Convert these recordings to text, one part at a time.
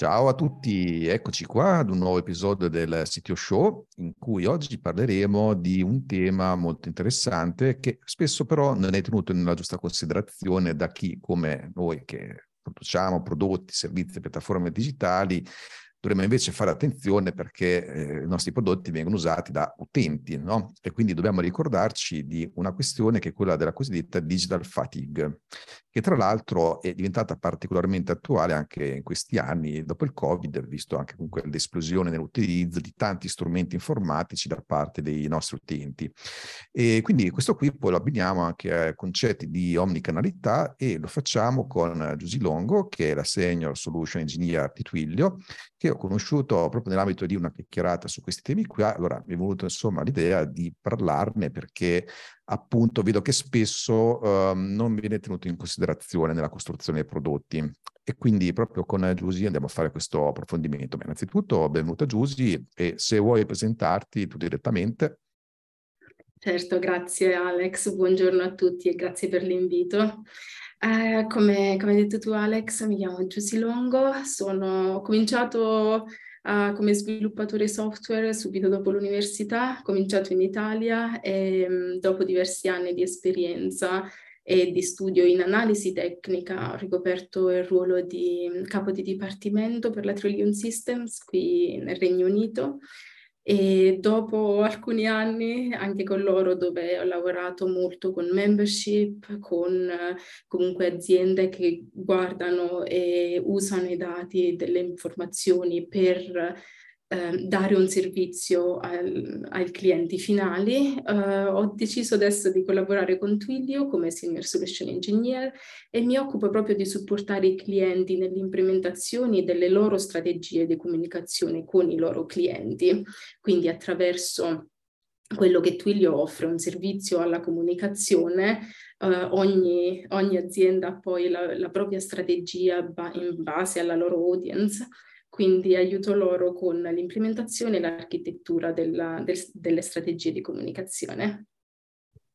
Ciao a tutti, eccoci qua ad un nuovo episodio del Sitio Show in cui oggi parleremo di un tema molto interessante che spesso però non è tenuto nella giusta considerazione da chi come noi che produciamo prodotti, servizi, piattaforme digitali Dovremmo invece fare attenzione perché eh, i nostri prodotti vengono usati da utenti, no? E quindi dobbiamo ricordarci di una questione che è quella della cosiddetta digital fatigue, che tra l'altro è diventata particolarmente attuale anche in questi anni dopo il Covid, visto anche comunque l'esplosione nell'utilizzo di tanti strumenti informatici da parte dei nostri utenti. E quindi questo qui poi lo abbiniamo anche a concetti di omnicanalità e lo facciamo con Giusy Longo, che è la Senior Solution Engineer di Twilio, che ho conosciuto proprio nell'ambito di una chiacchierata su questi temi qui. Allora mi è venuta insomma l'idea di parlarne perché appunto vedo che spesso uh, non viene tenuto in considerazione nella costruzione dei prodotti. E quindi proprio con Giusy andiamo a fare questo approfondimento. Beh, innanzitutto benvenuta Giusy e se vuoi presentarti tu direttamente. Certo, grazie Alex, buongiorno a tutti e grazie per l'invito. Eh, come, come, hai detto tu Alex, mi chiamo Giusy Longo, sono, ho cominciato uh, come sviluppatore software subito dopo l'università, ho cominciato in Italia e um, dopo diversi anni di esperienza e di studio in analisi tecnica ho ricoperto il ruolo di capo di dipartimento per la Trillion Systems qui nel Regno Unito e dopo alcuni anni anche con loro dove ho lavorato molto con membership, con comunque aziende che guardano e usano i dati delle informazioni per eh, dare un servizio al, ai clienti finali, eh, ho deciso adesso di collaborare con Twilio come Senior Solution Engineer e mi occupo proprio di supportare i clienti nelle implementazioni delle loro strategie di comunicazione con i loro clienti, quindi attraverso quello che Twilio offre, un servizio alla comunicazione, Uh, ogni, ogni, azienda ha poi la, la propria strategia ba- in base alla loro audience quindi aiuto loro con l'implementazione e l'architettura della, del, delle strategie di comunicazione.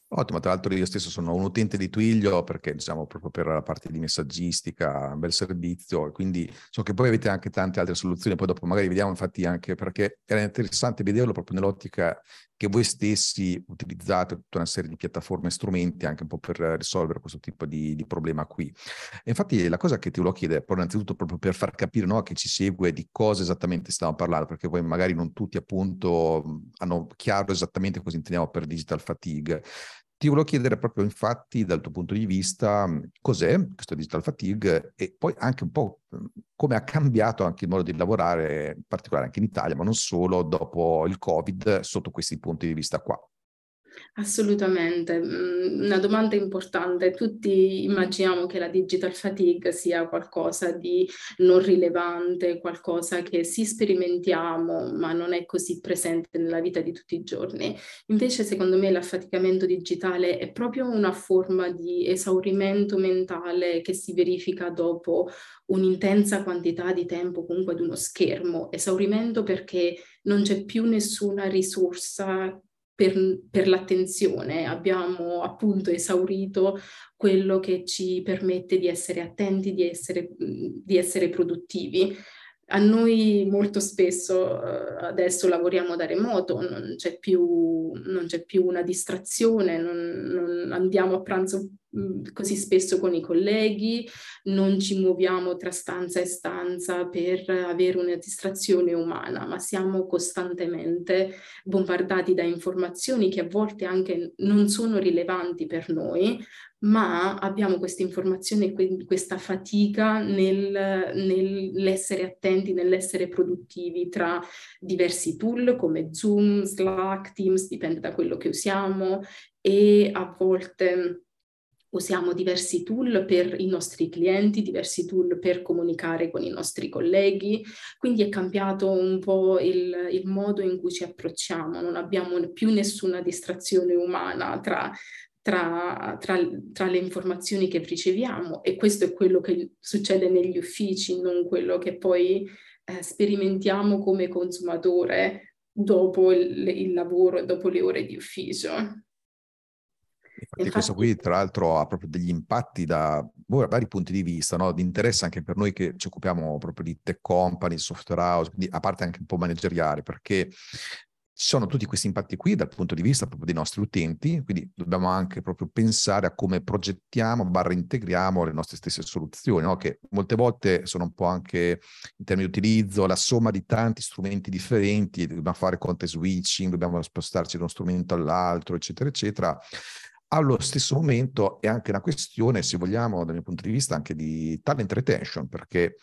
Ottimo, tra l'altro io stesso sono un utente di Twilio perché diciamo proprio per la parte di messaggistica, un bel servizio, quindi so che poi avete anche tante altre soluzioni, poi dopo magari vediamo infatti anche perché era interessante vederlo proprio nell'ottica che voi stessi utilizzate tutta una serie di piattaforme e strumenti anche un po' per risolvere questo tipo di, di problema qui. E infatti la cosa che ti volevo chiedere, però innanzitutto proprio per far capire no, a chi ci segue di cosa esattamente stiamo parlando, perché poi magari non tutti appunto hanno chiaro esattamente cosa intendiamo per digital fatigue. Ti volevo chiedere proprio infatti dal tuo punto di vista cos'è questo digital fatigue e poi anche un po' come ha cambiato anche il modo di lavorare, in particolare anche in Italia, ma non solo, dopo il Covid, sotto questi punti di vista qua. Assolutamente, mm, una domanda importante. Tutti immaginiamo che la digital fatigue sia qualcosa di non rilevante, qualcosa che si sperimentiamo, ma non è così presente nella vita di tutti i giorni. Invece, secondo me, l'affaticamento digitale è proprio una forma di esaurimento mentale che si verifica dopo un'intensa quantità di tempo comunque ad uno schermo. Esaurimento perché non c'è più nessuna risorsa per, per, l'attenzione, abbiamo appunto esaurito quello che ci permette di essere attenti, di essere, di essere produttivi. A noi molto spesso eh, adesso lavoriamo da remoto, non c'è più, non c'è più una distrazione, non, non andiamo a pranzo mm, così spesso con i colleghi, non ci muoviamo tra stanza e stanza per avere una distrazione umana, ma siamo costantemente bombardati da informazioni che a volte anche non sono rilevanti per noi, ma abbiamo questa informazione, questa fatica nel, nell'essere attenti, nell'essere produttivi tra diversi tool come Zoom, Slack, Teams, dipende da quello che usiamo e a volte usiamo diversi tool per i nostri clienti, diversi tool per comunicare con i nostri colleghi, quindi è cambiato un po' il, il modo in cui ci approcciamo, non abbiamo più nessuna distrazione umana tra, tra, tra, tra, le informazioni che riceviamo e questo è quello che succede negli uffici, non quello che poi eh, sperimentiamo come consumatore dopo il, il lavoro, dopo le ore di ufficio. Infatti, questo qui, tra l'altro, ha proprio degli impatti da vari punti di vista, no? di interesse anche per noi che ci occupiamo proprio di tech company, software house, quindi a parte anche un po' manageriale, perché ci sono tutti questi impatti qui dal punto di vista proprio dei nostri utenti, quindi dobbiamo anche proprio pensare a come progettiamo, barra integriamo le nostre stesse soluzioni, no? che molte volte sono un po' anche in termini di utilizzo, la somma di tanti strumenti differenti, dobbiamo fare content switching, dobbiamo spostarci da uno strumento all'altro, eccetera, eccetera. Allo stesso momento è anche una questione, se vogliamo, dal mio punto di vista, anche di talent retention, perché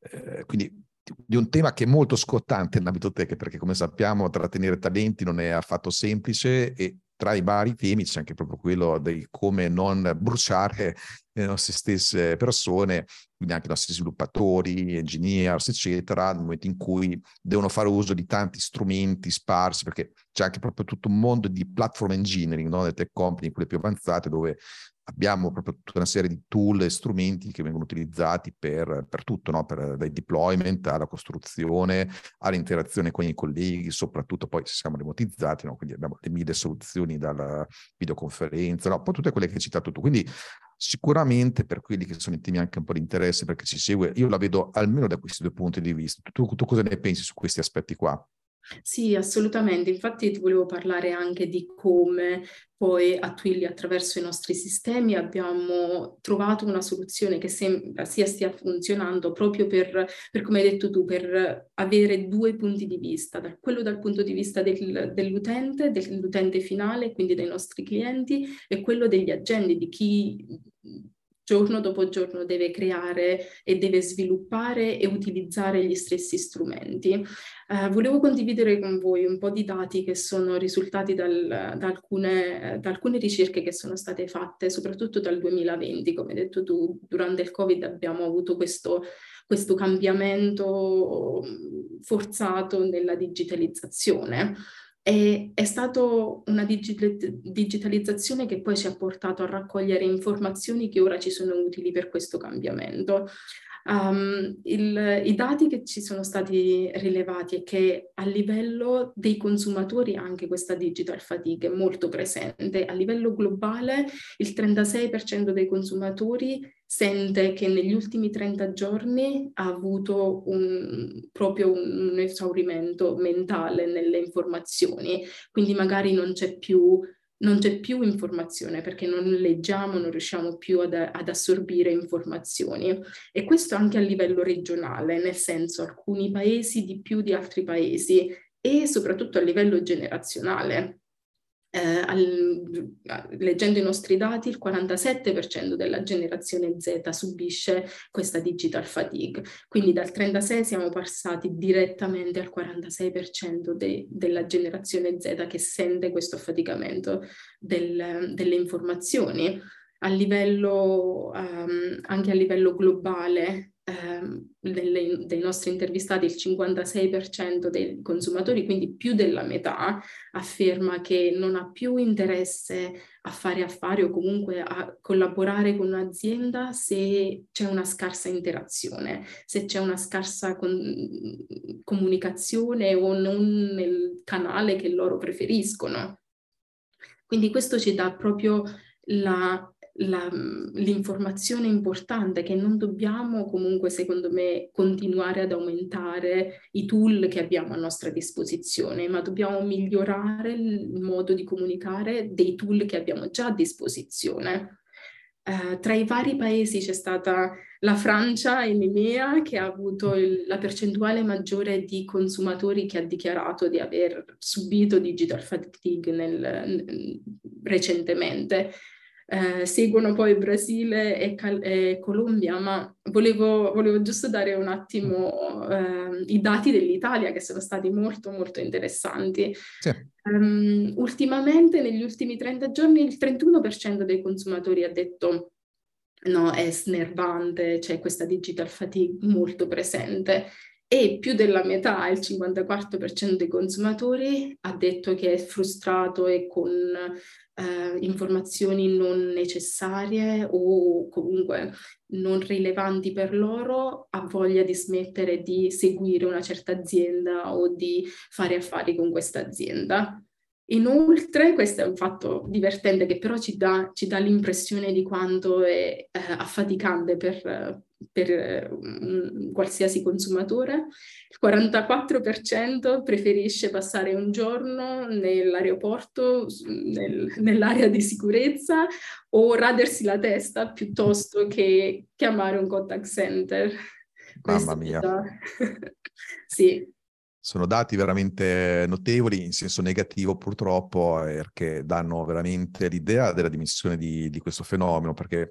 eh, quindi di un tema che è molto scottante nell'ambito tech, perché come sappiamo trattenere talenti non è affatto semplice e tra i vari temi c'è anche proprio quello di come non bruciare le nostre stesse persone, quindi anche nostri sviluppatori, engineers, eccetera, nel momento in cui devono fare uso di tanti strumenti sparsi, perché c'è anche proprio tutto un mondo di platform engineering, no? nelle tech company, quelle più avanzate, dove abbiamo proprio tutta una serie di tool e strumenti che vengono utilizzati per, per tutto, no? per, dai deployment alla costruzione, all'interazione con i colleghi, soprattutto poi se siamo remotizzati, no? quindi abbiamo le mille soluzioni dalla videoconferenza, no? poi tutte quelle che hai citato tu. Quindi sicuramente per quelli che sono i temi anche un po' di interesse, perché ci segue, io la vedo almeno da questi due punti di vista. Tu, tu cosa ne pensi su questi aspetti qua? Sì, assolutamente. Infatti ti volevo parlare anche di come poi a Twilly attraverso i nostri sistemi abbiamo trovato una soluzione che sembra sia stia funzionando proprio per, per, come hai detto tu, per avere due punti di vista, quello dal punto di vista del, dell'utente, dell'utente finale, quindi dei nostri clienti, e quello degli agenti, di chi giorno dopo giorno deve creare e deve sviluppare e utilizzare gli stessi strumenti. Eh, volevo condividere con voi un po' di dati che sono risultati dal, da, alcune, da, alcune, ricerche che sono state fatte, soprattutto dal 2020. Come hai detto tu, durante il Covid abbiamo avuto questo, questo cambiamento forzato nella digitalizzazione. E è stata una digitalizzazione che poi ci ha portato a raccogliere informazioni che ora ci sono utili per questo cambiamento. Um, il, I dati che ci sono stati rilevati è che a livello dei consumatori anche questa digital fatigue è molto presente. A livello globale il 36% dei consumatori sente che negli ultimi 30 giorni ha avuto un, proprio un esaurimento mentale nelle informazioni, quindi magari non c'è più non c'è più informazione perché non leggiamo, non riusciamo più ad, ad, assorbire informazioni. E questo anche a livello regionale, nel senso alcuni paesi di più di altri paesi e soprattutto a livello generazionale. Eh, al, leggendo i nostri dati, il 47% della generazione Z subisce questa digital fatigue, quindi dal 36 siamo passati direttamente al 46% de, della generazione Z che sente questo affaticamento del, delle informazioni. A livello, um, anche a livello globale, delle, ehm, dei nostri intervistati il 56% dei consumatori, quindi più della metà, afferma che non ha più interesse a fare affari o comunque a collaborare con un'azienda se c'è una scarsa interazione, se c'è una scarsa con- comunicazione o non nel canale che loro preferiscono. Quindi questo ci dà proprio la la, l'informazione importante che non dobbiamo comunque, secondo me, continuare ad aumentare i tool che abbiamo a nostra disposizione, ma dobbiamo migliorare il modo di comunicare dei tool che abbiamo già a disposizione. Uh, tra i vari paesi c'è stata la Francia in EMEA che ha avuto il, la percentuale maggiore di consumatori che ha dichiarato di aver subito digital fatigue nel, nel, recentemente eh, seguono poi Brasile e, Cal- e Colombia, ma volevo, volevo, giusto dare un attimo eh, i dati dell'Italia che sono stati molto molto interessanti. Sì. Um, ultimamente, negli ultimi 30 giorni, il 31% dei consumatori ha detto no, è snervante, c'è questa digital fatigue molto presente e più della metà, il 54% dei consumatori, ha detto che è frustrato e con eh, informazioni non necessarie o comunque non rilevanti per loro, ha voglia di smettere di seguire una certa azienda o di fare affari con questa azienda. Inoltre, questo è un fatto divertente che però ci dà, ci dà l'impressione di quanto è eh, affaticante per, per um, qualsiasi consumatore. Il 44% preferisce passare un giorno nell'aeroporto, nel, nell'area di sicurezza o radersi la testa piuttosto che chiamare un contact center. Mamma mia. sì, sono dati veramente notevoli in senso negativo purtroppo perché danno veramente l'idea della dimensione di, di questo fenomeno perché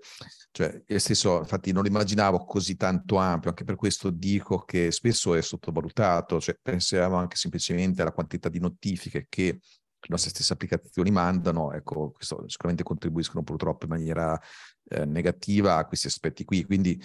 cioè, io stesso infatti non immaginavo così tanto ampio anche per questo dico che spesso è sottovalutato cioè pensiamo anche semplicemente alla quantità di notifiche che le nostre stesse applicazioni mandano, ecco, questo sicuramente contribuiscono purtroppo in maniera eh, negativa a questi aspetti qui. Quindi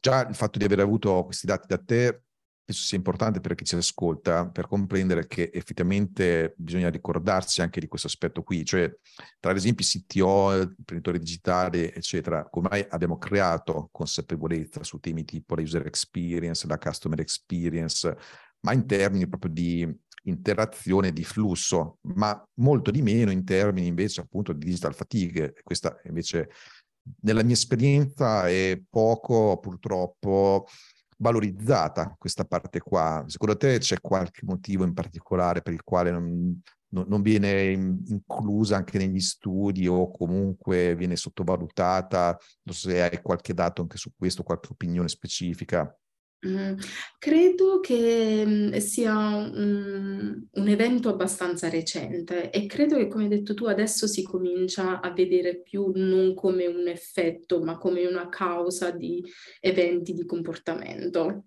già il fatto di aver avuto questi dati da te penso sia importante per chi ci ascolta per comprendere che effettivamente bisogna ricordarsi anche di questo aspetto qui, cioè tra ad esempio i CTO, imprenditori digitali, eccetera, come abbiamo creato consapevolezza su temi tipo la user experience, la customer experience, ma in termini proprio di interazione, di flusso, ma molto di meno in termini invece appunto di digital fatigue. Questa invece nella mia esperienza è poco purtroppo valorizzata questa parte qua. Secondo te c'è qualche motivo in particolare per il quale non, non viene inclusa anche negli studi o comunque viene sottovalutata? Non so se hai qualche dato anche su questo, qualche opinione specifica. Mm, credo che mm, sia un, un, evento abbastanza recente e credo che, come hai detto tu, adesso si comincia a vedere più non come un effetto, ma come una causa di eventi di comportamento.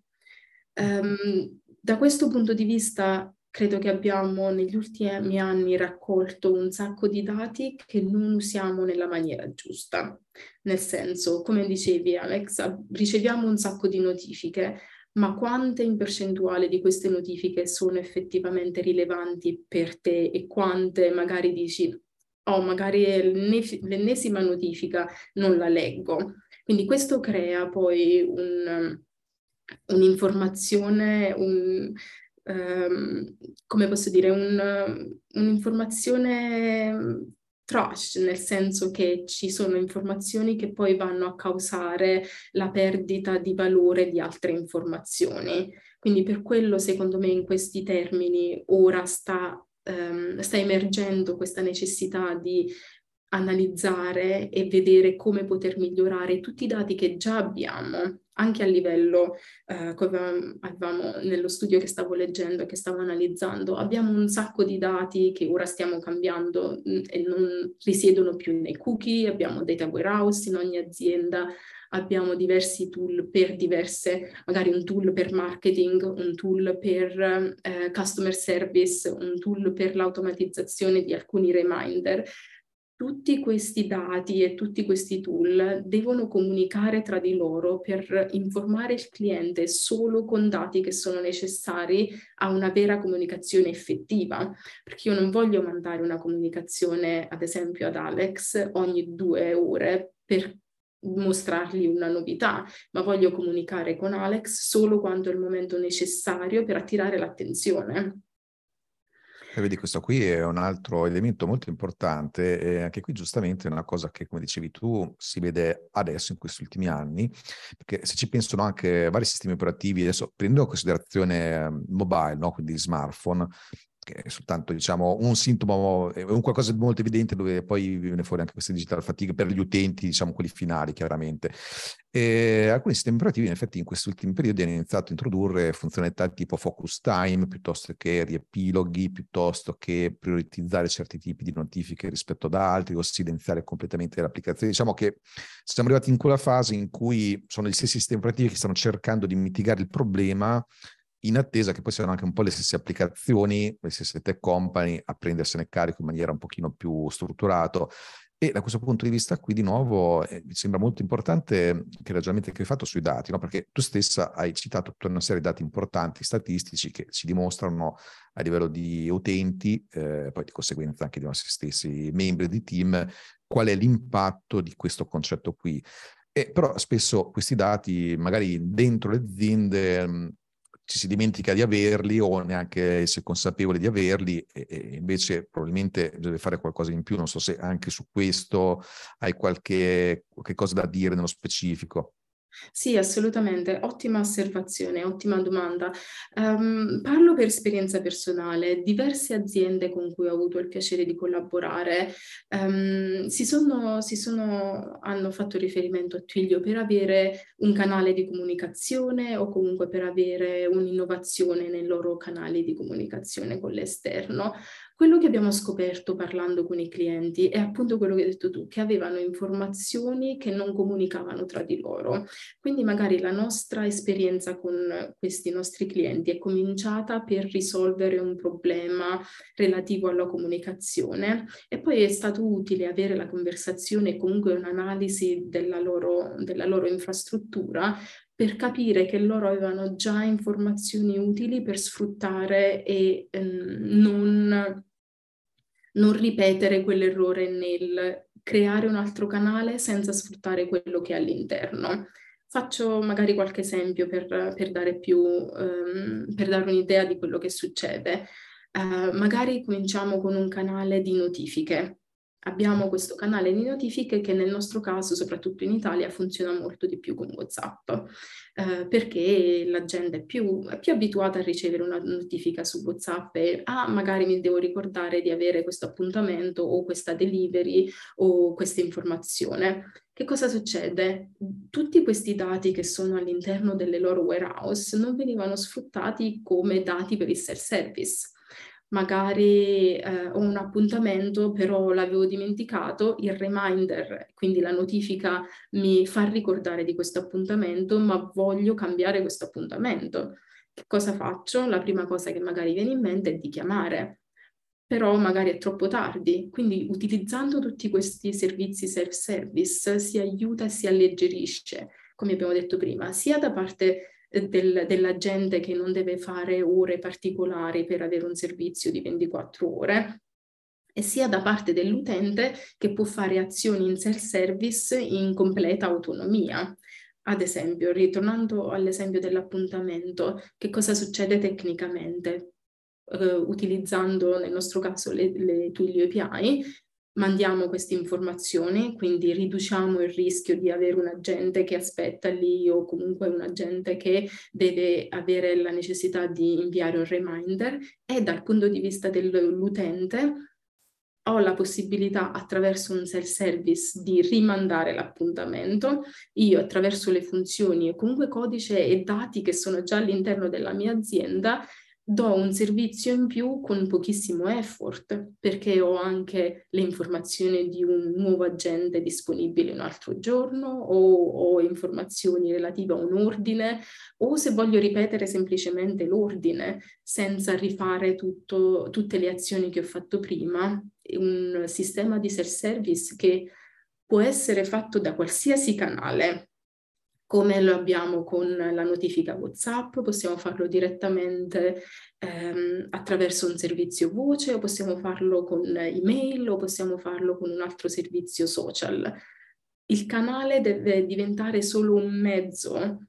Um, da questo punto di vista, credo che abbiamo negli ultimi anni raccolto un sacco di dati che non usiamo nella maniera giusta. Nel senso, come dicevi Alex, riceviamo un sacco di notifiche, ma quante in percentuale di queste notifiche sono effettivamente rilevanti per te e quante magari dici, oh, magari l'ennesima notifica, non la leggo. Quindi questo crea poi un, un'informazione, un, um, come posso dire, un, un'informazione trash, nel senso che ci sono informazioni che poi vanno a causare la perdita di valore di altre informazioni. Quindi per quello, secondo me, in questi termini ora sta, um, sta emergendo questa necessità di analizzare e vedere come poter migliorare tutti i dati che già abbiamo, anche a livello, eh, come avevamo nello studio che stavo leggendo, che stavo analizzando, abbiamo un sacco di dati che ora stiamo cambiando mm, e non risiedono più nei cookie, abbiamo data warehouse in ogni azienda, abbiamo diversi tool per diverse, magari un tool per marketing, un tool per eh, customer service, un tool per l'automatizzazione di alcuni reminder tutti questi dati e tutti questi tool devono comunicare tra di loro per informare il cliente solo con dati che sono necessari a una vera comunicazione effettiva. Perché io non voglio mandare una comunicazione, ad esempio, ad Alex ogni due ore per mostrargli una novità, ma voglio comunicare con Alex solo quando è il momento necessario per attirare l'attenzione. E vedi, questo qui è un altro elemento molto importante e anche qui giustamente è una cosa che, come dicevi tu, si vede adesso in questi ultimi anni, perché se ci pensano anche vari sistemi operativi, adesso prendendo in considerazione mobile, no? quindi smartphone, che è soltanto diciamo, un sintomo, è un qualcosa di molto evidente dove poi viene fuori anche questa digital fatigue per gli utenti, diciamo quelli finali chiaramente. E alcuni sistemi operativi in effetti in questi ultimi periodi hanno iniziato a introdurre funzionalità tipo focus time piuttosto che riepiloghi, piuttosto che prioritizzare certi tipi di notifiche rispetto ad altri o silenziare completamente l'applicazione. Diciamo che siamo arrivati in quella fase in cui sono gli stessi sistemi operativi che stanno cercando di mitigare il problema in attesa che poi siano anche un po' le stesse applicazioni, le stesse tech company a prendersene carico in maniera un pochino più strutturato. E da questo punto di vista qui di nuovo eh, mi sembra molto importante che ragionamento che hai fatto sui dati, no? perché tu stessa hai citato tutta una serie di dati importanti, statistici, che ci dimostrano a livello di utenti, eh, poi di conseguenza anche di nostri stessi membri di team, qual è l'impatto di questo concetto qui. E però spesso questi dati, magari dentro le aziende, mh, ci si dimentica di averli o neanche essere consapevoli di averli e, e invece probabilmente deve fare qualcosa in più. Non so se anche su questo hai qualche, qualche cosa da dire nello specifico. Sì, assolutamente, ottima osservazione, ottima domanda. Um, parlo per esperienza personale, diverse aziende con cui ho avuto il piacere di collaborare um, si sono, si sono, hanno fatto riferimento a Twilio per avere un canale di comunicazione o comunque per avere un'innovazione nei loro canali di comunicazione con l'esterno. Quello che abbiamo scoperto parlando con i clienti è appunto quello che hai detto tu, che avevano informazioni che non comunicavano tra di loro. Quindi magari la nostra esperienza con questi nostri clienti è cominciata per risolvere un problema relativo alla comunicazione e poi è stato utile avere la conversazione e comunque un'analisi della loro, della loro infrastruttura per capire che loro avevano già informazioni utili per sfruttare e ehm, non non ripetere quell'errore nel creare un altro canale senza sfruttare quello che è all'interno. Faccio magari qualche esempio per, per dare, più, um, per dare un'idea di quello che succede. Uh, magari cominciamo con un canale di notifiche. Abbiamo questo canale di notifiche che nel nostro caso, soprattutto in Italia, funziona molto di più con WhatsApp, eh, perché la gente è più, è più, abituata a ricevere una notifica su WhatsApp e ah, magari mi devo ricordare di avere questo appuntamento o questa delivery o questa informazione. Che cosa succede? Tutti questi dati che sono all'interno delle loro warehouse non venivano sfruttati come dati per il self-service magari eh, ho un appuntamento, però l'avevo dimenticato, il reminder, quindi la notifica mi fa ricordare di questo appuntamento, ma voglio cambiare questo appuntamento. Che cosa faccio? La prima cosa che magari viene in mente è di chiamare, però magari è troppo tardi, quindi utilizzando tutti questi servizi self-service si aiuta e si alleggerisce, come abbiamo detto prima, sia da parte del, della gente che non deve fare ore particolari per avere un servizio di 24 ore, e sia da parte dell'utente che può fare azioni in self-service in completa autonomia. Ad esempio, ritornando all'esempio dell'appuntamento, che cosa succede tecnicamente? Uh, utilizzando nel nostro caso le, le Twilio API, mandiamo queste informazioni, quindi riduciamo il rischio di avere un agente che aspetta lì o comunque un agente che deve avere la necessità di inviare un reminder. E dal punto di vista dell'utente ho la possibilità attraverso un self-service di rimandare l'appuntamento, io attraverso le funzioni e comunque codice e dati che sono già all'interno della mia azienda do un servizio in più con pochissimo effort, perché ho anche le informazioni di un nuovo agente disponibile un altro giorno o ho informazioni relative a un ordine o se voglio ripetere semplicemente l'ordine senza rifare tutto, tutte le azioni che ho fatto prima, un sistema di self-service che può essere fatto da qualsiasi canale, come lo abbiamo con la notifica WhatsApp, possiamo farlo direttamente ehm, attraverso un servizio voce o possiamo farlo con email o possiamo farlo con un altro servizio social. Il canale deve diventare solo un mezzo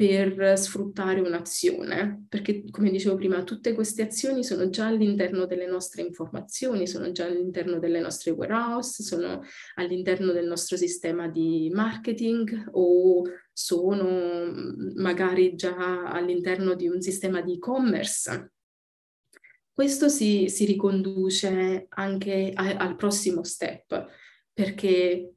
per sfruttare un'azione, perché come dicevo prima, tutte queste azioni sono già all'interno delle nostre informazioni, sono già all'interno delle nostre warehouse, sono all'interno del nostro sistema di marketing o sono mm, magari già all'interno di un sistema di e-commerce. Questo si, si riconduce anche a, al prossimo step, perché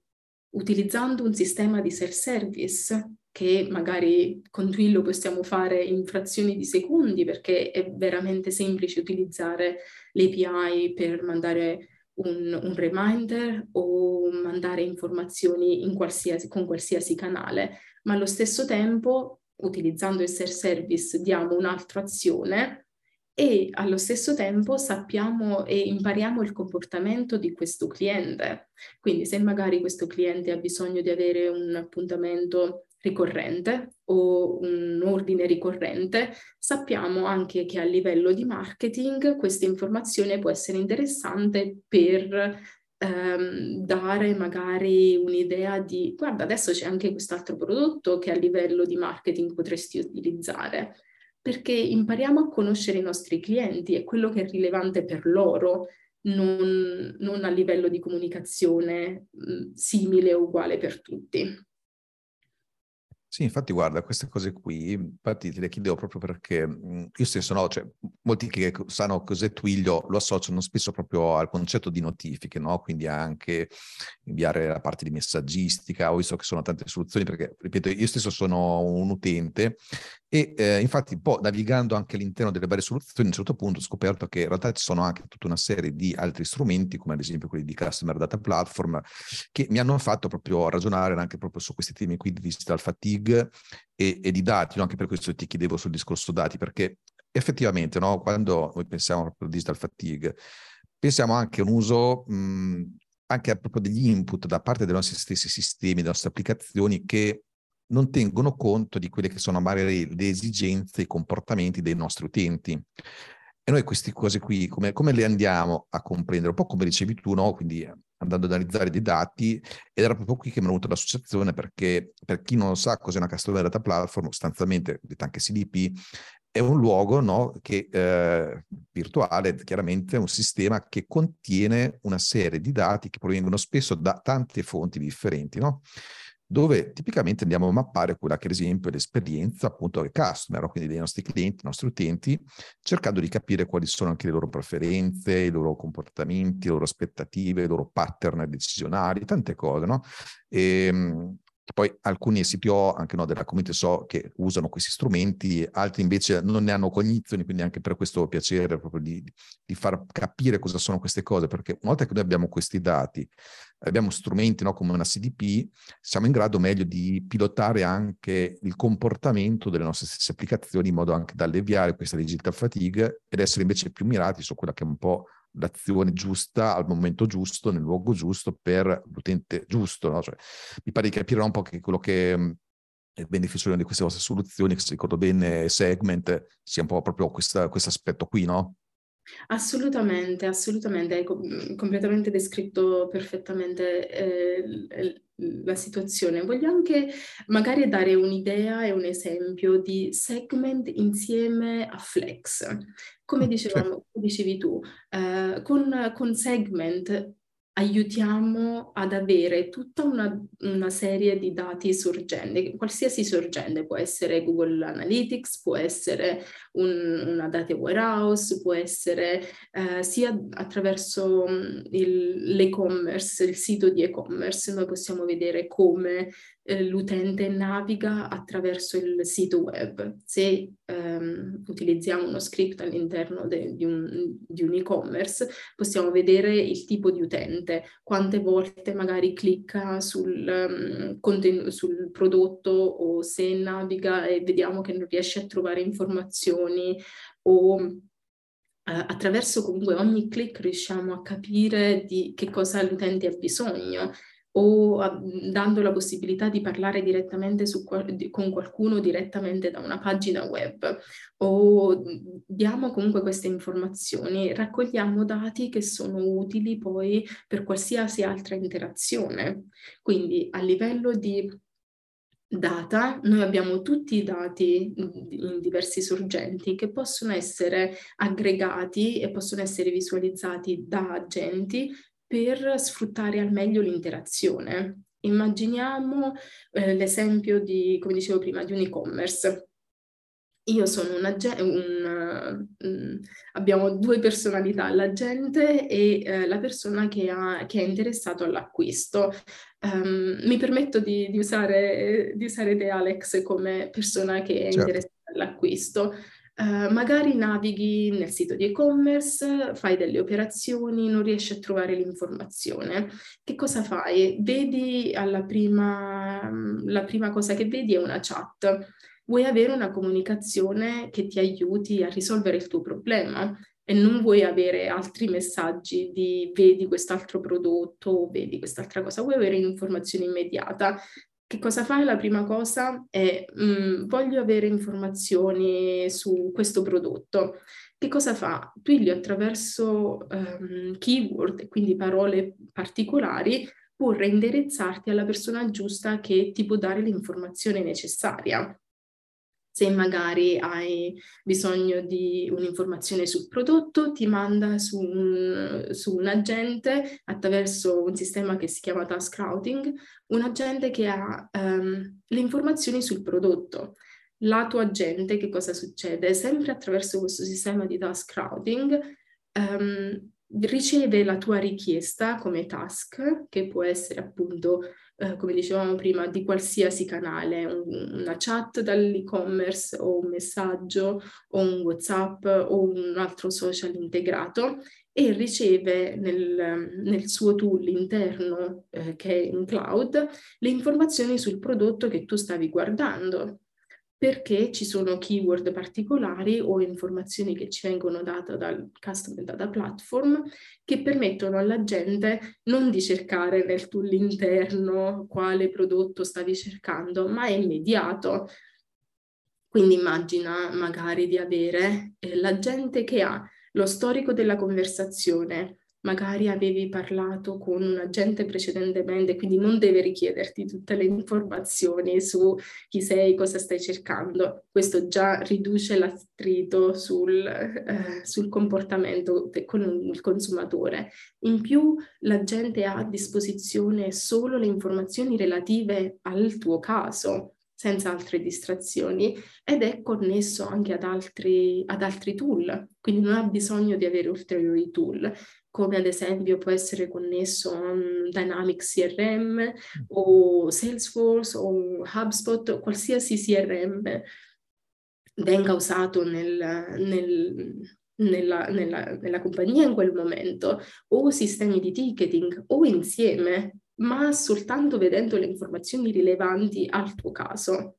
utilizzando un sistema di self-service che magari con Twilio possiamo fare in frazioni di secondi perché è veramente semplice utilizzare l'API per mandare un, un, reminder o mandare informazioni in qualsiasi, con qualsiasi canale, ma allo stesso tempo utilizzando il self-service diamo un'altra azione e allo stesso tempo sappiamo e impariamo il comportamento di questo cliente. Quindi se magari questo cliente ha bisogno di avere un appuntamento ricorrente o un ordine ricorrente, sappiamo anche che a livello di marketing questa informazione può essere interessante per ehm, dare magari un'idea di guarda adesso c'è anche quest'altro prodotto che a livello di marketing potresti utilizzare perché impariamo a conoscere i nostri clienti e quello che è rilevante per loro non, non a livello di comunicazione mh, simile o uguale per tutti. Sì, infatti guarda, queste cose qui, infatti te le chiedevo proprio perché mhmm, io stesso no, cioè molti che sanno cos'è Twilio lo associano spesso proprio al concetto di notifiche, no? Quindi anche inviare la parte di messaggistica, ho visto che sono tante soluzioni perché, ripeto, io stesso sono un utente e eh, infatti poi navigando anche all'interno delle varie soluzioni, a un certo punto ho scoperto che in realtà ci sono anche tutta una serie di altri strumenti, come ad esempio quelli di Customer Data Platform, che mi hanno fatto proprio ragionare anche proprio su questi temi qui di digital fatigue e, e di dati, no? anche per questo ti chiedevo sul discorso dati, perché effettivamente no, quando noi pensiamo al digital fatigue, pensiamo anche a un uso mh, anche proprio degli input da parte dei nostri stessi sistemi, delle nostre applicazioni che non tengono conto di quelle che sono magari le esigenze, i comportamenti dei nostri utenti. E noi queste cose qui, come, come le andiamo a comprendere? Un po' come dicevi tu, no? Quindi andando ad analizzare dei dati, ed era proprio qui che mi è venuta l'associazione, perché per chi non sa cos'è una Customer Data Platform, sostanzialmente, detta anche CDP, è un luogo no, che, eh, virtuale, chiaramente un sistema che contiene una serie di dati che provengono spesso da tante fonti differenti. No? Dove tipicamente andiamo a mappare quella che ad esempio è l'esperienza appunto del customer, quindi dei nostri clienti, dei nostri utenti, cercando di capire quali sono anche le loro preferenze, i loro comportamenti, le loro aspettative, i loro pattern decisionali, tante cose, no? E, ehm, poi alcuni CPO, anche no, della community so che usano questi strumenti, altri invece non ne hanno cognizione, quindi anche per questo piacere proprio di, di far capire cosa sono queste cose, perché una volta che noi abbiamo questi dati, abbiamo strumenti no, come una CDP, siamo in grado meglio di pilotare anche il comportamento delle nostre stesse applicazioni in modo anche da alleviare questa digital fatigue ed essere invece più mirati su quella che è un po' l'azione giusta al momento giusto, nel luogo giusto, per l'utente giusto. No? Cioè, mi pare di capire un po' che quello che mm, il beneficio di queste vostre soluzioni, che se ricordo bene, Segment, sia un po' proprio questo aspetto qui, no? Assolutamente, assolutamente, hai com- completamente descritto perfettamente eh, la situazione. Voglio anche magari dare un'idea e un esempio di segment insieme a flex. Come dicevamo, dicevi tu, eh, con, con segment aiutiamo ad avere tutta una, una, serie di dati sorgenti, qualsiasi sorgente, può essere Google Analytics, può essere un, una data warehouse, può essere eh, sia attraverso mm, il, l'e-commerce, il sito di e-commerce, noi possiamo vedere come eh, l'utente naviga attraverso il sito web. Se ehm, utilizziamo uno script all'interno de, di, un, di, un, e-commerce, possiamo vedere il tipo di utente, quante volte magari clicca sul, conten- sul prodotto o se naviga e vediamo che non riesce a trovare informazioni o Uh, attraverso comunque ogni click riusciamo a capire di che cosa l'utente ha bisogno o a, dando la possibilità di parlare direttamente su, con qualcuno direttamente da una pagina web o diamo comunque queste informazioni, raccogliamo dati che sono utili poi per qualsiasi altra interazione. Quindi a livello di data, noi abbiamo tutti i dati in diversi sorgenti che possono essere aggregati e possono essere visualizzati da agenti per sfruttare al meglio l'interazione. Immaginiamo eh, l'esempio di, come dicevo prima, di un e-commerce. Io sono un, un, un abbiamo due personalità, la gente e eh, la persona che, ha, che, è interessato all'acquisto. Um, mi permetto di, di, usare, di, usare, te, Alex, come persona che è certo. interessata all'acquisto. Uh, magari navighi nel sito di e-commerce, fai delle operazioni, non riesci a trovare l'informazione. Che cosa fai? Vedi alla prima, la prima cosa che vedi è una chat vuoi avere una comunicazione che ti aiuti a risolvere il tuo problema e non vuoi avere altri messaggi di vedi quest'altro prodotto o vedi quest'altra cosa, vuoi avere un'informazione immediata. Che cosa fai? La prima cosa è mh, mm, voglio avere informazioni su questo prodotto. Che cosa fa? Twilio attraverso um, keyword, quindi parole particolari, può reindirizzarti alla persona giusta che ti può dare l'informazione necessaria se magari hai bisogno di un'informazione sul prodotto, ti manda su un, su un, agente attraverso un sistema che si chiama task routing, un agente che ha um, le informazioni sul prodotto. Lato agente, che cosa succede? Sempre attraverso questo sistema di task routing, um, riceve la tua richiesta come task, che può essere appunto eh, come dicevamo prima, di qualsiasi canale, un, una chat dall'e-commerce o un messaggio o un WhatsApp o un altro social integrato e riceve nel, nel suo tool interno eh, che è in cloud le informazioni sul prodotto che tu stavi guardando perché ci sono keyword particolari o informazioni che ci vengono date dal Customer Data Platform che permettono alla gente non di cercare nel tool interno quale prodotto stavi cercando, ma è immediato. Quindi immagina magari di avere eh, la gente che ha lo storico della conversazione, magari avevi parlato con un agente precedentemente, quindi non deve richiederti tutte le informazioni su chi sei, cosa stai cercando. Questo già riduce l'attrito sul, eh, sul comportamento con il consumatore. In più la gente ha a disposizione solo le informazioni relative al tuo caso senza altre distrazioni ed è connesso anche ad altri, ad altri tool, quindi non ha bisogno di avere ulteriori tool come ad esempio può essere connesso a un Dynamics CRM o Salesforce o HubSpot, qualsiasi CRM venga usato nel, nel, nella, nella, nella compagnia in quel momento, o sistemi di ticketing, o insieme, ma soltanto vedendo le informazioni rilevanti al tuo caso.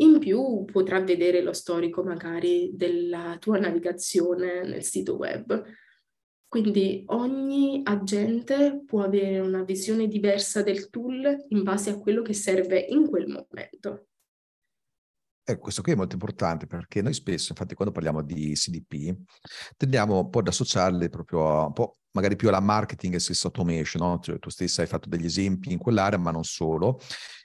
In più potrà vedere lo storico magari della tua navigazione nel sito web quindi ogni agente può avere una visione diversa del tool in base a quello che serve in quel momento. Eh, questo qui è molto importante perché noi spesso, infatti, quando parliamo di CDP, tendiamo un po' ad associarle proprio un po' magari più alla marketing e sales automation, no? cioè, tu stessa hai fatto degli esempi in quell'area, ma non solo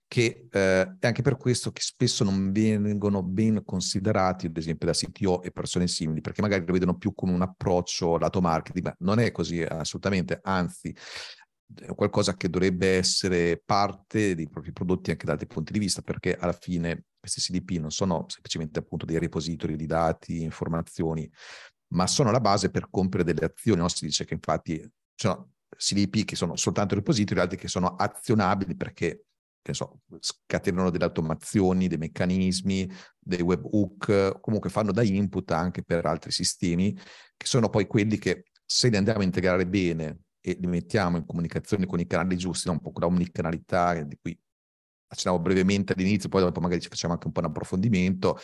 che eh, è anche per questo che spesso non vengono ben considerati, ad esempio, da CTO e persone simili, perché magari lo vedono più come un approccio lato marketing, ma non è così assolutamente, anzi è qualcosa che dovrebbe essere parte dei propri prodotti anche da altri punti di vista, perché alla fine questi CDP non sono semplicemente appunto dei repository di dati, informazioni, ma sono la base per compiere delle azioni. No? Si dice che infatti sono CDP che sono soltanto repository, altri che sono azionabili perché che so, scatenano delle automazioni, dei meccanismi, dei webhook, comunque fanno da input anche per altri sistemi, che sono poi quelli che se li andiamo a integrare bene e li mettiamo in comunicazione con i canali giusti, no? un po' con la omnicanalità di cui accennavo brevemente all'inizio, poi dopo magari ci facciamo anche un po' un approfondimento,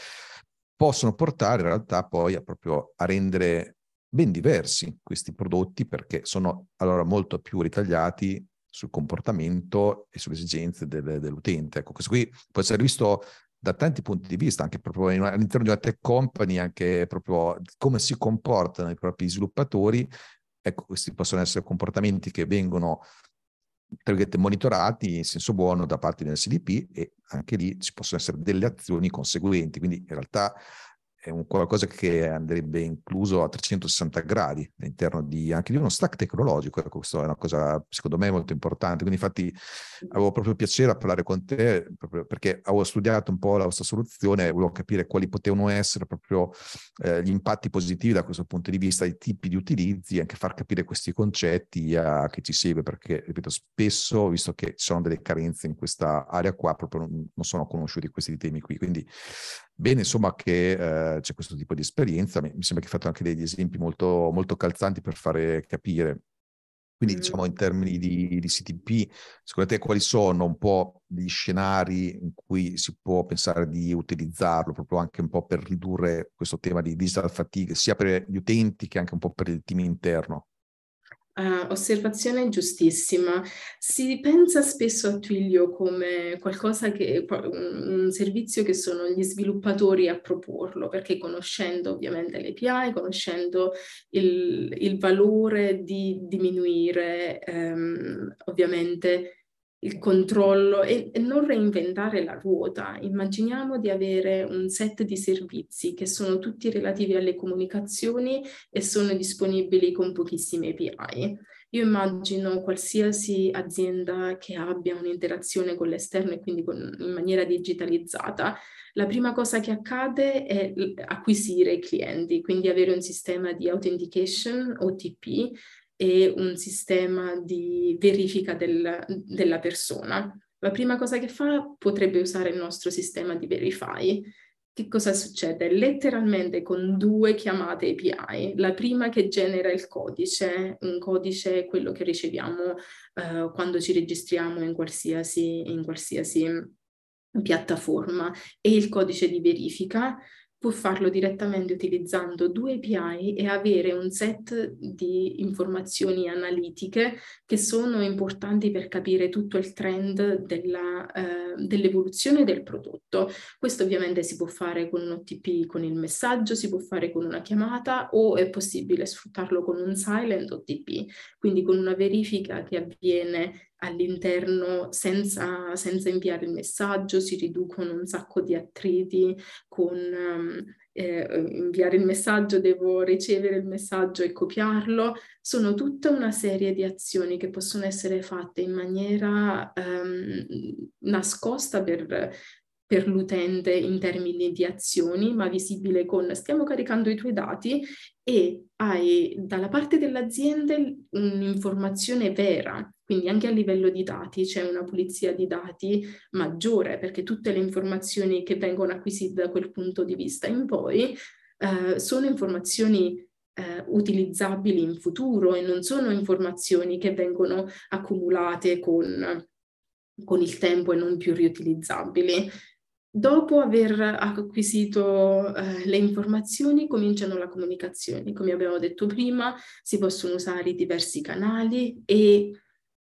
possono portare in realtà poi a proprio a rendere ben diversi questi prodotti perché sono allora molto più ritagliati sul comportamento e sulle esigenze del, dell'utente. Ecco, questo qui può essere visto da tanti punti di vista, anche proprio in, all'interno di una tech company, anche proprio come si comportano i propri sviluppatori. Ecco, questi possono essere comportamenti che vengono monitorati in senso buono da parte del CDP e anche lì ci possono essere delle azioni conseguenti. Quindi in realtà è un qualcosa che andrebbe incluso a 360 gradi all'interno di, anche di uno stack tecnologico. Ecco, questa è una cosa secondo me molto importante. Quindi infatti avevo proprio piacere a parlare con te perché avevo studiato un po' la vostra soluzione e volevo capire quali potevano essere proprio eh, gli impatti positivi da questo punto di vista, i tipi di utilizzi, anche far capire questi concetti a chi ci segue, perché ripeto, spesso, visto che ci sono delle carenze in questa area qua, proprio non, sono conosciuti questi temi qui. Quindi bene insomma che eh, c'è questo tipo di esperienza, mi, mi sembra che hai fatto anche degli esempi molto, molto calzanti per fare capire. Quindi mm. diciamo in termini di, di, CTP, secondo te quali sono un po' gli scenari in cui si può pensare di utilizzarlo proprio anche un po' per ridurre questo tema di digital fatigue, sia per gli utenti che anche un po' per il team interno? Uh, osservazione giustissima. Si pensa spesso a Twilio come qualcosa che, un servizio che sono gli sviluppatori a proporlo, perché conoscendo ovviamente le API, conoscendo il, il valore di diminuire um, ovviamente il controllo e, e, non reinventare la ruota. Immaginiamo di avere un set di servizi che sono tutti relativi alle comunicazioni e sono disponibili con pochissime API. Io immagino qualsiasi azienda che abbia un'interazione con l'esterno e quindi con, in maniera digitalizzata, la prima cosa che accade è acquisire i clienti, quindi avere un sistema di authentication, OTP, e un sistema di verifica del, della persona. La prima cosa che fa potrebbe usare il nostro sistema di Verify. Che cosa succede? Letteralmente con due chiamate API. La prima che genera il codice, un codice è quello che riceviamo uh, quando ci registriamo in qualsiasi, in qualsiasi piattaforma, e il codice di verifica può farlo direttamente utilizzando due API e avere un set di informazioni analitiche che sono importanti per capire tutto il trend della, eh, dell'evoluzione del prodotto. Questo ovviamente si può fare con un OTP con il messaggio, si può fare con una chiamata o è possibile sfruttarlo con un silent OTP, quindi con una verifica che avviene all'interno senza, senza, inviare il messaggio, si riducono un sacco di attriti con um, eh, inviare il messaggio, devo ricevere il messaggio e copiarlo. Sono tutta una serie di azioni che possono essere fatte in maniera um, nascosta per per l'utente in termini di azioni, ma visibile con stiamo caricando i tuoi dati e hai dalla parte dell'azienda un'informazione vera, quindi anche a livello di dati c'è una pulizia di dati maggiore perché tutte le informazioni che vengono acquisite da quel punto di vista in poi eh, sono informazioni eh, utilizzabili in futuro e non sono informazioni che vengono accumulate con, con il tempo e non più riutilizzabili. Dopo aver acquisito eh, le informazioni cominciano la comunicazione. Come abbiamo detto prima, si possono usare diversi canali e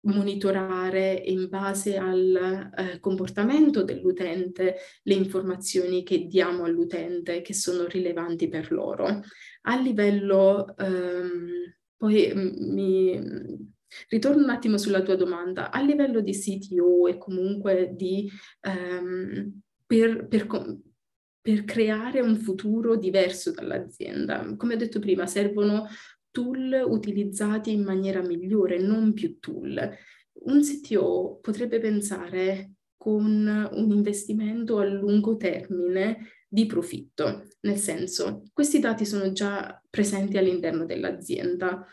monitorare in base al eh, comportamento dell'utente le informazioni che diamo all'utente che sono rilevanti per loro. A livello, ehm, poi mm, mi ritorno un attimo sulla tua domanda, a livello di CTO e comunque di ehm, per, per, per creare un futuro diverso dall'azienda. Come ho detto prima, servono tool utilizzati in maniera migliore, non più tool. Un CTO potrebbe pensare con un investimento a lungo termine di profitto, nel senso, questi dati sono già presenti all'interno dell'azienda.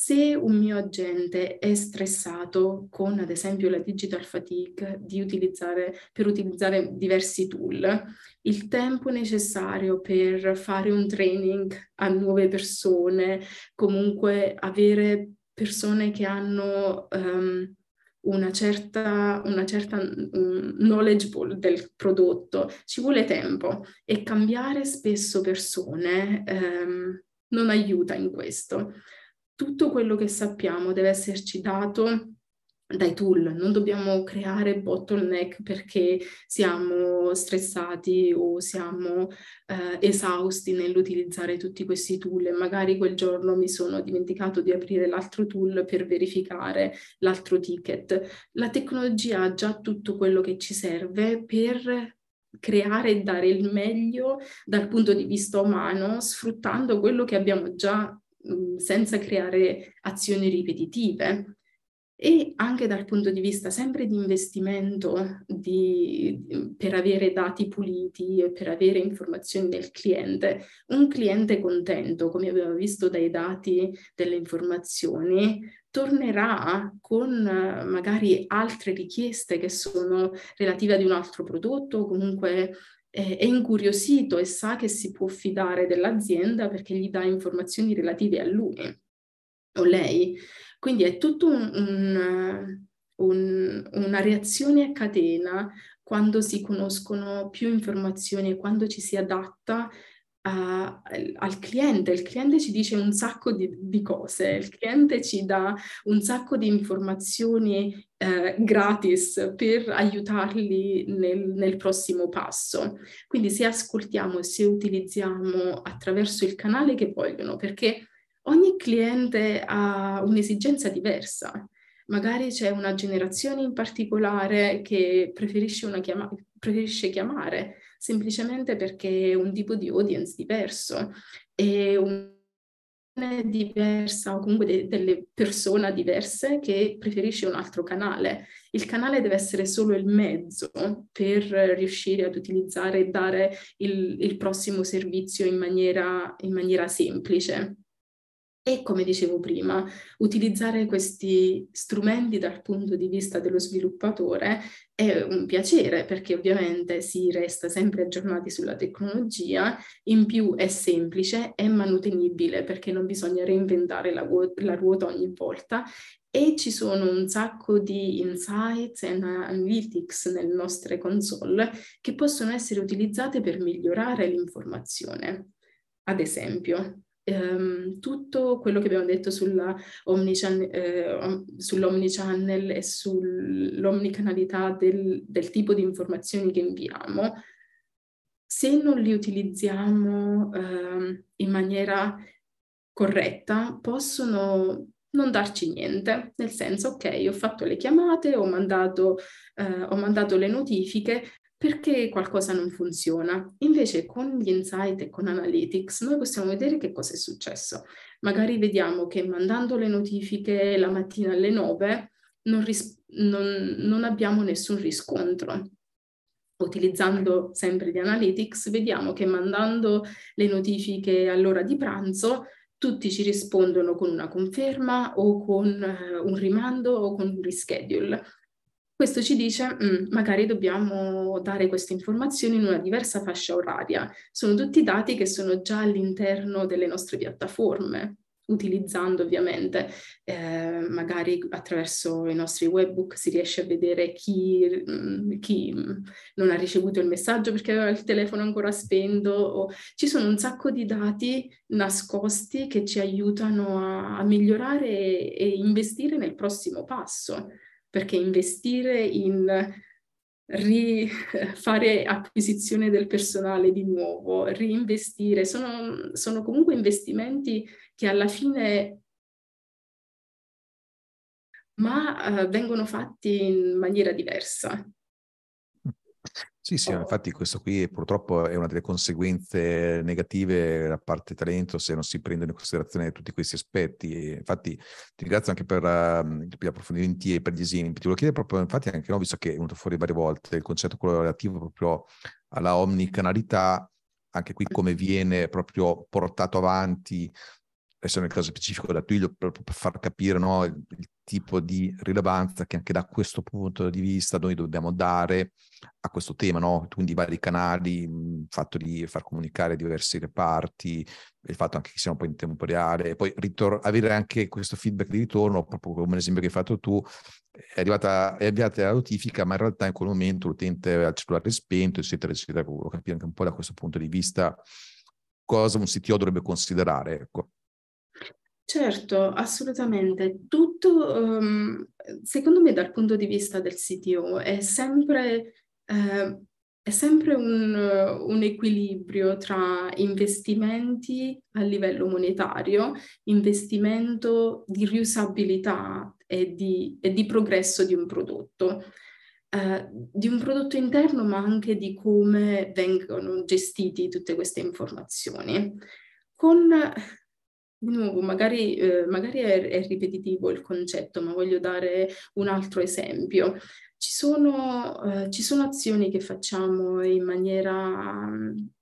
Se un mio agente è stressato con, ad esempio, la digital fatigue utilizzare, per utilizzare diversi tool, il tempo necessario per fare un training a nuove persone, comunque avere persone che hanno um, una certa, una certa um, knowledge del prodotto, ci vuole tempo e cambiare spesso persone um, non aiuta in questo tutto quello che sappiamo deve esserci dato dai tool, non dobbiamo creare bottleneck perché siamo stressati o siamo eh, esausti nell'utilizzare tutti questi tool e magari quel giorno mi sono dimenticato di aprire l'altro tool per verificare l'altro ticket. La tecnologia ha già tutto quello che ci serve per creare e dare il meglio dal punto di vista umano, sfruttando quello che abbiamo già senza creare azioni ripetitive e anche dal punto di vista sempre di investimento di, per avere dati puliti e per avere informazioni del cliente. Un cliente contento, come abbiamo visto dai dati delle informazioni, tornerà con magari altre richieste che sono relative ad un altro prodotto, comunque eh, è incuriosito e sa che si può fidare dell'azienda perché gli dà informazioni relative a lui o lei. Quindi è tutto un, un, un, una reazione a catena quando si conoscono più informazioni e quando ci si adatta a, al cliente. Il cliente ci dice un sacco di, di, cose, il cliente ci dà un sacco di informazioni eh, gratis per aiutarli nel, nel, prossimo passo. Quindi se ascoltiamo e se utilizziamo attraverso il canale che vogliono, perché ogni cliente ha un'esigenza diversa. Magari c'è una generazione in particolare che preferisce, chiama- preferisce chiamare semplicemente perché è un tipo di audience diverso e un diversa o comunque de- delle persone diverse che preferisce un altro canale. Il canale deve essere solo il mezzo per riuscire ad utilizzare e dare il, il prossimo servizio in maniera, in maniera semplice. E come dicevo prima, utilizzare questi strumenti dal punto di vista dello sviluppatore è un piacere perché ovviamente si resta sempre aggiornati sulla tecnologia, in più è semplice, è manutenibile perché non bisogna reinventare la, la ruota ogni volta e ci sono un sacco di insights e analytics nelle nostre console che possono essere utilizzate per migliorare l'informazione. Ad esempio, ehm, tutto quello che abbiamo detto sulla omnichannel, eh, sull'omnichannel e sull'omnicanalità del, del tipo di informazioni che inviamo, se non li utilizziamo eh, in maniera corretta, possono non darci niente, nel senso, ok, ho fatto le chiamate, ho mandato, eh, ho mandato le notifiche, perché qualcosa non funziona. Invece con gli insight e con Analytics noi possiamo vedere che cosa è successo. Magari vediamo che mandando le notifiche la mattina alle 9 non, ris- non, non abbiamo nessun riscontro. Utilizzando sempre di Analytics vediamo che mandando le notifiche all'ora di pranzo tutti ci rispondono con una conferma o con uh, un rimando o con un reschedule. Questo ci dice, mm, magari dobbiamo dare queste informazioni in una diversa fascia oraria. Sono tutti dati che sono già all'interno delle nostre piattaforme, utilizzando ovviamente, eh, magari attraverso i nostri webbook si riesce a vedere chi, mm, chi, non ha ricevuto il messaggio perché aveva il telefono ancora spento. O... Ci sono un sacco di dati nascosti che ci aiutano a, a migliorare e, e investire nel prossimo passo perché investire in fare acquisizione del personale di nuovo, reinvestire, sono, sono comunque investimenti che alla fine ma uh, vengono fatti in maniera diversa. Sì, sì, infatti questo qui purtroppo è una delle conseguenze negative da parte talento se non si prendono in considerazione tutti questi aspetti. Infatti ti ringrazio anche per, uh, gli approfondimenti e per gli esempi. Ti volevo chiedere proprio, infatti anche no, visto che è venuto fuori varie volte il concetto relativo proprio alla omnicanalità, anche qui come viene proprio portato avanti adesso nel caso specifico da Twilio, per, per far capire no, il, il, tipo di rilevanza che anche da questo punto di vista noi dobbiamo dare a questo tema, no? quindi vari canali, il fatto di far comunicare diversi reparti, il fatto anche che siano poi in tempo reale, e poi ritor- avere anche questo feedback di ritorno, proprio come l'esempio che hai fatto tu, è arrivata, è avviata la notifica, ma in realtà in quel momento l'utente ha il cellulare spento, eccetera, eccetera, volevo capire anche un po' da questo punto di vista cosa un CTO dovrebbe considerare, ecco. Certo, assolutamente. Tutto, um, secondo me, dal punto di vista del CTO, è sempre, eh, è sempre un, un, equilibrio tra investimenti a livello monetario, investimento di riusabilità e di, e di progresso di un prodotto. eh, di un prodotto interno, ma anche di come vengono gestiti tutte queste informazioni. Con, di nuovo, magari, eh, magari è, è, ripetitivo il concetto, ma voglio dare un altro esempio. Ci sono, eh, ci sono azioni che facciamo in maniera,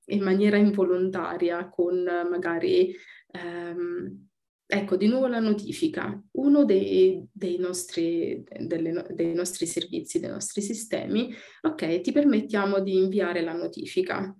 in maniera involontaria con magari ehm, Ecco, di nuovo la notifica. Uno dei, dei, nostri, delle, dei, nostri, servizi, dei nostri sistemi, ok, ti permettiamo di inviare la notifica.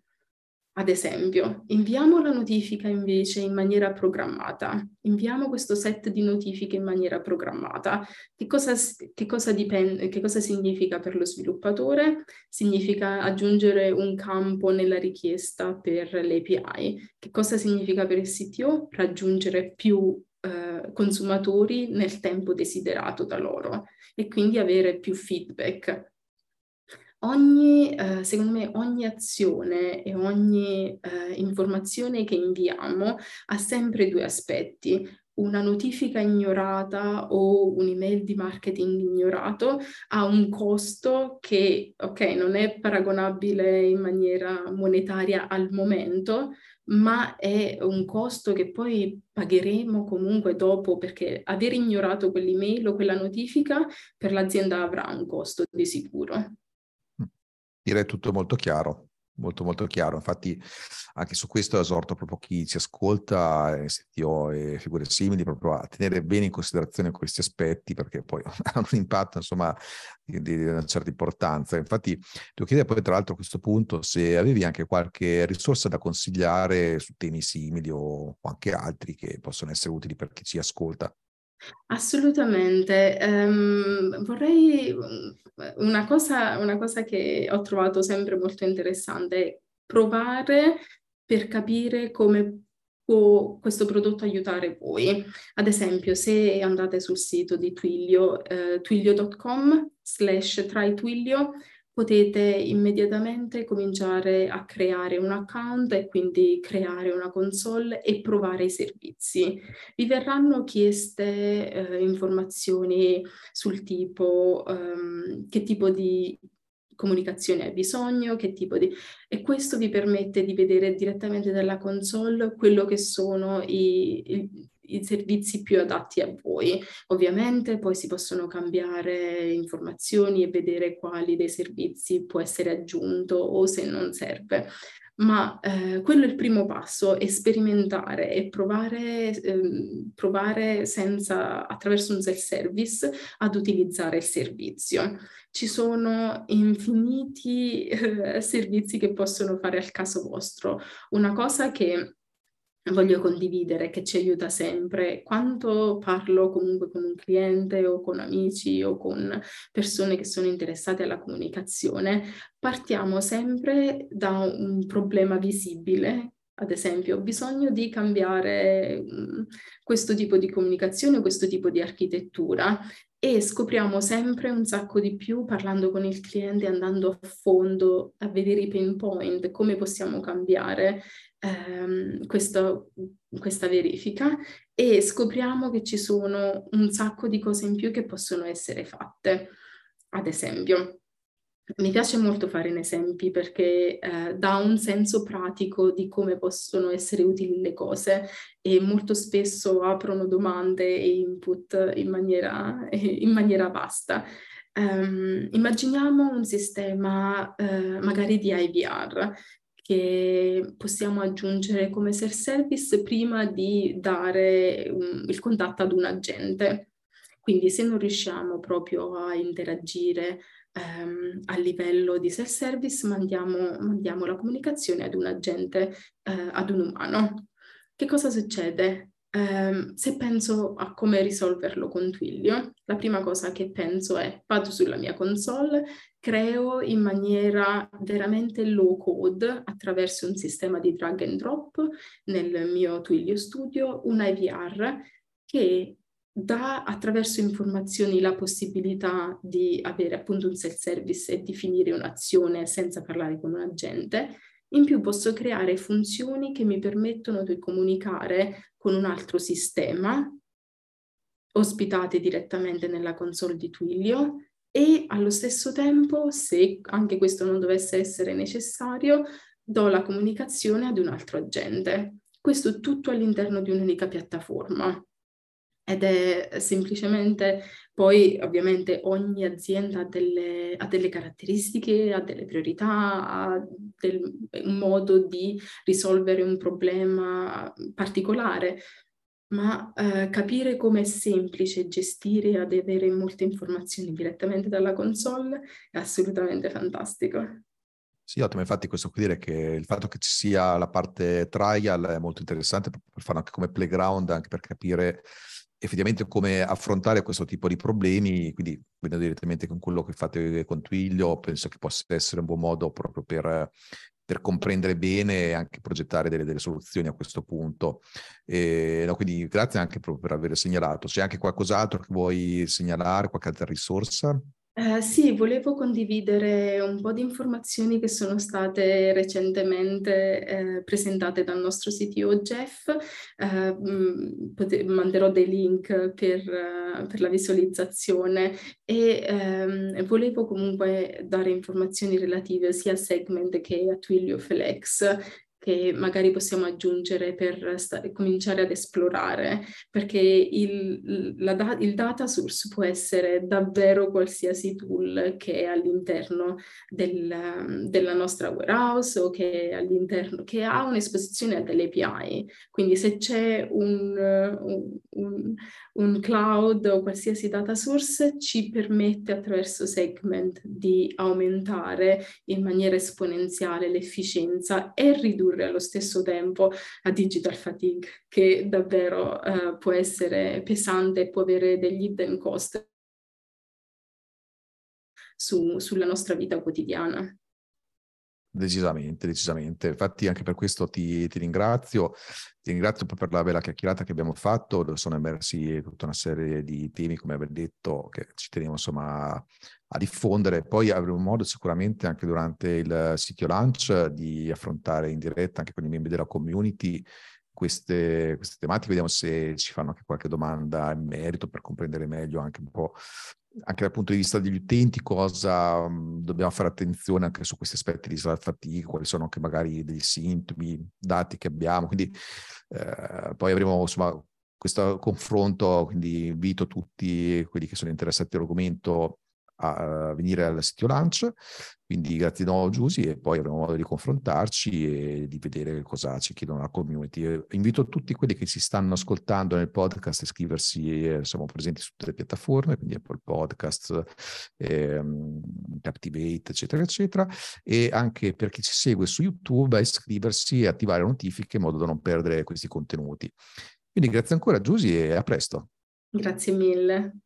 Ad esempio, inviamo la notifica invece in maniera programmata. Inviamo questo set di notifiche in maniera programmata. Che cosa, che cosa, dipende, che cosa significa per lo sviluppatore? Significa aggiungere un campo nella richiesta per l'API. Che cosa significa per il CTO? Raggiungere più eh, consumatori nel tempo desiderato da loro e quindi avere più feedback ogni, eh, secondo me, ogni azione e ogni eh, informazione che inviamo ha sempre due aspetti. Una notifica ignorata o un'email di marketing ignorato ha un costo che, ok, non è paragonabile in maniera monetaria al momento, ma è un costo che poi pagheremo comunque dopo perché aver ignorato quell'email o quella notifica per l'azienda avrà un costo di sicuro direi tutto molto chiaro, molto molto chiaro. Infatti anche su questo esorto proprio chi ci ascolta, eh, STO e figure simili, proprio a tenere bene in considerazione questi aspetti perché poi hanno un impatto insomma di, di una certa importanza. Infatti devo chiedere poi tra l'altro a questo punto se avevi anche qualche risorsa da consigliare su temi simili o anche altri che possono essere utili per chi ci ascolta. Assolutamente. Um, vorrei una cosa, una cosa che ho trovato sempre molto interessante è provare per capire come può questo prodotto aiutare voi. Ad esempio, se andate sul sito di Twilio, eh, twilio.com slash trytwilio, potete immediatamente cominciare a creare un account e quindi creare una console e provare i servizi. Vi verranno chieste eh, informazioni sul tipo um, che tipo di comunicazione hai bisogno, che tipo di... e questo vi permette di vedere direttamente dalla console quello che sono i, i i servizi più adatti a voi. Ovviamente poi si possono cambiare informazioni e vedere quali dei servizi può essere aggiunto o se non serve. Ma eh, quello è il primo passo, è sperimentare e provare, eh, provare senza, attraverso un self-service ad utilizzare il servizio. Ci sono infiniti eh, servizi che possono fare al caso vostro. Una cosa che voglio condividere, che ci aiuta sempre. Quando parlo comunque con un cliente o con amici o con persone che sono interessate alla comunicazione, partiamo sempre da un problema visibile. Ad esempio, ho bisogno di cambiare mh, questo tipo di comunicazione, questo tipo di architettura e scopriamo sempre un sacco di più parlando con il cliente, andando a fondo a vedere i pain point, come possiamo cambiare ehm, questo, questa verifica e scopriamo che ci sono un sacco di cose in più che possono essere fatte. Ad esempio, mi piace molto fare in esempi perché eh, dà un senso pratico di come possono essere utili le cose e molto spesso aprono domande e input in maniera, in maniera vasta. Um, immaginiamo un sistema uh, magari di IVR che possiamo aggiungere come self-service prima di dare um, il contatto ad un agente. Quindi se non riusciamo proprio a interagire um, a livello di self-service, mandiamo, mandiamo, la comunicazione ad un agente, uh, ad un umano. Che cosa succede? Um, se penso a come risolverlo con Twilio, la prima cosa che penso è vado sulla mia console, creo in maniera veramente low code attraverso un sistema di drag and drop nel mio Twilio Studio un IVR che dà attraverso informazioni la possibilità di avere appunto un self-service e definire un'azione senza parlare con un agente in più posso creare funzioni che mi permettono di comunicare con un altro sistema ospitate direttamente nella console di Twilio e allo stesso tempo, se anche questo non dovesse essere necessario, do la comunicazione ad un altro agente. Questo tutto all'interno di un'unica piattaforma ed è semplicemente poi ovviamente ogni azienda ha delle, ha delle caratteristiche, ha delle priorità, ha del, un modo di risolvere un problema particolare, ma eh, capire come è semplice gestire ed avere molte informazioni direttamente dalla console è assolutamente fantastico. Sì, ottimo. Infatti, questo vuol dire che il fatto che ci sia la parte trial è molto interessante per farlo anche come playground, anche per capire effettivamente come affrontare questo tipo di problemi, quindi vedo direttamente con quello che fate con Twilio, penso che possa essere un buon modo proprio per, per comprendere bene e anche progettare delle, delle soluzioni a questo punto. E, no, quindi grazie anche proprio per aver segnalato. C'è anche qualcos'altro che vuoi segnalare, qualche altra risorsa? Eh, sì, volevo condividere un po' di informazioni che sono state recentemente eh, presentate dal nostro CTO Jeff. Eh, pote- manderò dei link per, uh, per la visualizzazione e ehm, volevo comunque dare informazioni relative sia a Segment che a Twilio Flex che magari possiamo aggiungere per sta- cominciare ad esplorare, perché il, da- il, data source può essere davvero qualsiasi tool che è all'interno del, della nostra warehouse o che, che ha un'esposizione a delle API. Quindi se c'è un, un, un cloud o qualsiasi data source ci permette attraverso segment di aumentare in maniera esponenziale l'efficienza e ridurre ridurre allo stesso tempo la digital fatigue, che davvero uh, può essere pesante e può avere degli hidden cost su, sulla nostra vita quotidiana. Decisamente, decisamente. Infatti anche per questo ti, ti, ringrazio. Ti ringrazio per la bella chiacchierata che abbiamo fatto, dove sono emersi tutta una serie di temi, come aver detto, che ci teniamo insomma a diffondere. Poi avremo modo sicuramente anche durante il sito launch di affrontare in diretta anche con i membri della community queste, queste tematiche. Vediamo se ci fanno anche qualche domanda in merito per comprendere meglio anche un po' anche dal punto di vista degli utenti, cosa um, dobbiamo fare attenzione anche su questi aspetti di fatigue, quali sono anche magari dei sintomi, dati che abbiamo. Quindi eh, poi avremo insomma questo confronto, quindi invito tutti quelli che sono interessati all'argomento a venire al sito lunch. Quindi grazie di nuovo Giusy e poi avremo modo di confrontarci e di vedere cosa ci chiedono la community. Invito tutti quelli che si stanno ascoltando nel podcast a iscriversi, siamo presenti su tutte le piattaforme, quindi Apple Podcast, ehm, Captivate, eccetera, eccetera, e anche per chi ci segue su YouTube a iscriversi e attivare notifiche in modo da non perdere questi contenuti. Quindi grazie ancora Giusy e a presto. Grazie mille.